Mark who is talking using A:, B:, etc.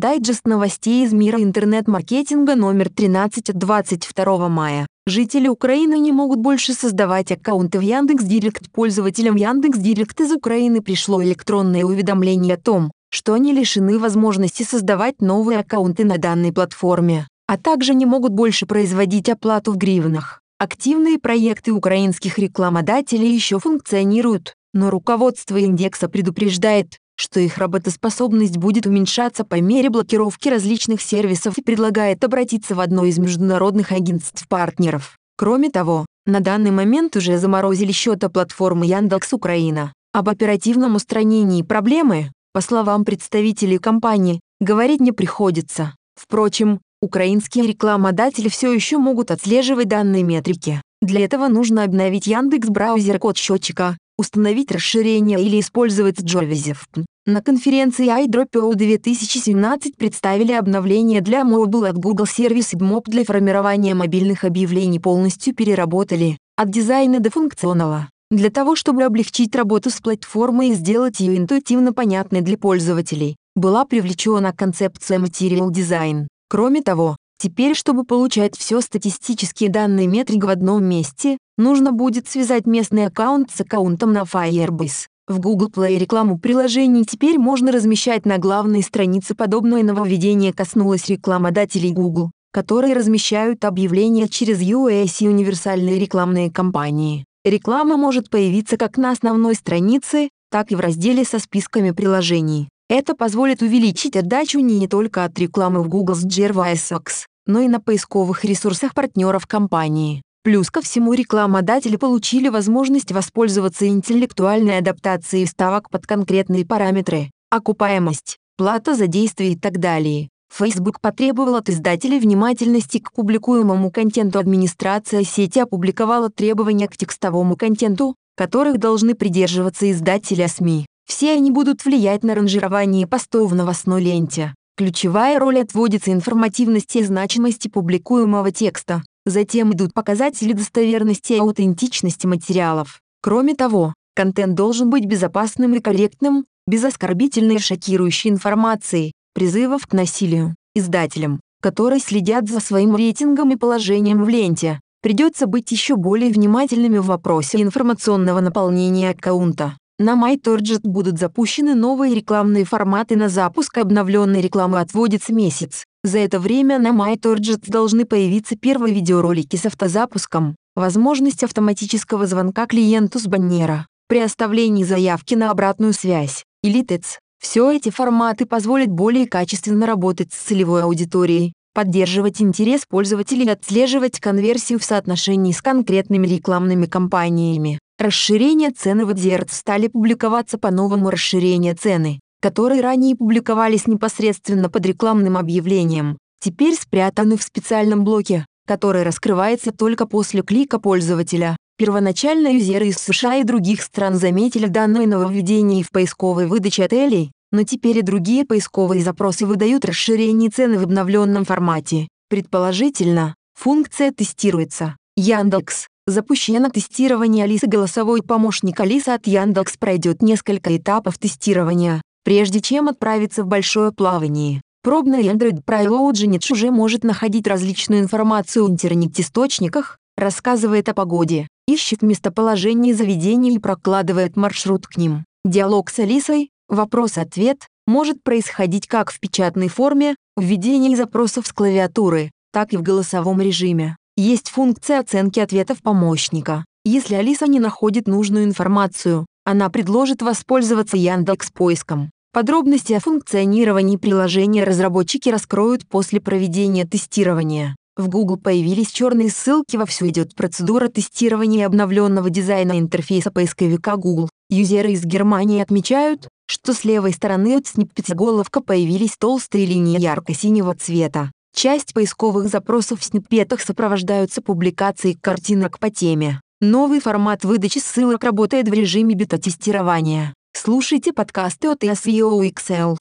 A: Дайджест новостей из мира интернет-маркетинга номер 13 от 22 мая. Жители Украины не могут больше создавать аккаунты в Яндекс.Директ. Пользователям Яндекс.Директ из Украины пришло электронное уведомление о том, что они лишены возможности создавать новые аккаунты на данной платформе, а также не могут больше производить оплату в гривнах. Активные проекты украинских рекламодателей еще функционируют, но руководство индекса предупреждает, что их работоспособность будет уменьшаться по мере блокировки различных сервисов и предлагает обратиться в одно из международных агентств-партнеров. Кроме того, на данный момент уже заморозили счета платформы Яндекс Украина. Об оперативном устранении проблемы, по словам представителей компании, говорить не приходится. Впрочем, украинские рекламодатели все еще могут отслеживать данные метрики. Для этого нужно обновить Яндекс браузер код счетчика, установить расширение или использовать Джовизев. На конференции iDropio 2017 представили обновление для Mobile от Google сервис IDMOB для формирования мобильных объявлений полностью переработали, от дизайна до функционала. Для того, чтобы облегчить работу с платформой и сделать ее интуитивно понятной для пользователей, была привлечена концепция Material Design. Кроме того, Теперь, чтобы получать все статистические данные метрик в одном месте, нужно будет связать местный аккаунт с аккаунтом на Firebase. В Google Play рекламу приложений теперь можно размещать на главной странице. Подобное нововведение коснулось рекламодателей Google, которые размещают объявления через UAS и универсальные рекламные кампании. Реклама может появиться как на основной странице, так и в разделе со списками приложений. Это позволит увеличить отдачу не только от рекламы в Google с GRVSX, но и на поисковых ресурсах партнеров компании. Плюс ко всему рекламодатели получили возможность воспользоваться интеллектуальной адаптацией ставок под конкретные параметры, окупаемость, плата за действие и так далее. Facebook потребовал от издателей внимательности к публикуемому контенту. Администрация сети опубликовала требования к текстовому контенту, которых должны придерживаться издатели СМИ. Все они будут влиять на ранжирование постов в новостной ленте. Ключевая роль отводится информативности и значимости публикуемого текста. Затем идут показатели достоверности и аутентичности материалов. Кроме того, контент должен быть безопасным и корректным, без оскорбительной и шокирующей информации, призывов к насилию. Издателям, которые следят за своим рейтингом и положением в ленте, придется быть еще более внимательными в вопросе информационного наполнения аккаунта. На MyTorget будут запущены новые рекламные форматы на запуск обновленной рекламы отводится месяц. За это время на MyTorget должны появиться первые видеоролики с автозапуском, возможность автоматического звонка клиенту с баннера, при оставлении заявки на обратную связь, или ТЭЦ. Все эти форматы позволят более качественно работать с целевой аудиторией, поддерживать интерес пользователей и отслеживать конверсию в соотношении с конкретными рекламными кампаниями. Расширение цены в Эдзерт стали публиковаться по-новому расширение цены, которые ранее публиковались непосредственно под рекламным объявлением, теперь спрятаны в специальном блоке, который раскрывается только после клика пользователя. Первоначально юзеры из США и других стран заметили данное нововведение в поисковой выдаче отелей, но теперь и другие поисковые запросы выдают расширение цены в обновленном формате. Предположительно, функция тестируется. Яндекс, Запущено тестирование Алисы голосовой помощник Алиса от Яндекс пройдет несколько этапов тестирования, прежде чем отправиться в большое плавание. Пробный Android Prilogenich уже может находить различную информацию в интернет-источниках, рассказывает о погоде, ищет местоположение заведений и прокладывает маршрут к ним. Диалог с Алисой, вопрос-ответ, может происходить как в печатной форме, введении запросов с клавиатуры, так и в голосовом режиме. Есть функция оценки ответов помощника. Если Алиса не находит нужную информацию, она предложит воспользоваться Яндекс поиском. Подробности о функционировании приложения разработчики раскроют после проведения тестирования. В Google появились черные ссылки, вовсю идет процедура тестирования обновленного дизайна интерфейса поисковика Google. Юзеры из Германии отмечают, что с левой стороны от сниппет заголовка появились толстые линии ярко-синего цвета. Часть поисковых запросов в сниппетах сопровождаются публикацией картинок по теме. Новый формат выдачи ссылок работает в режиме бета-тестирования. Слушайте подкасты от SEO XL.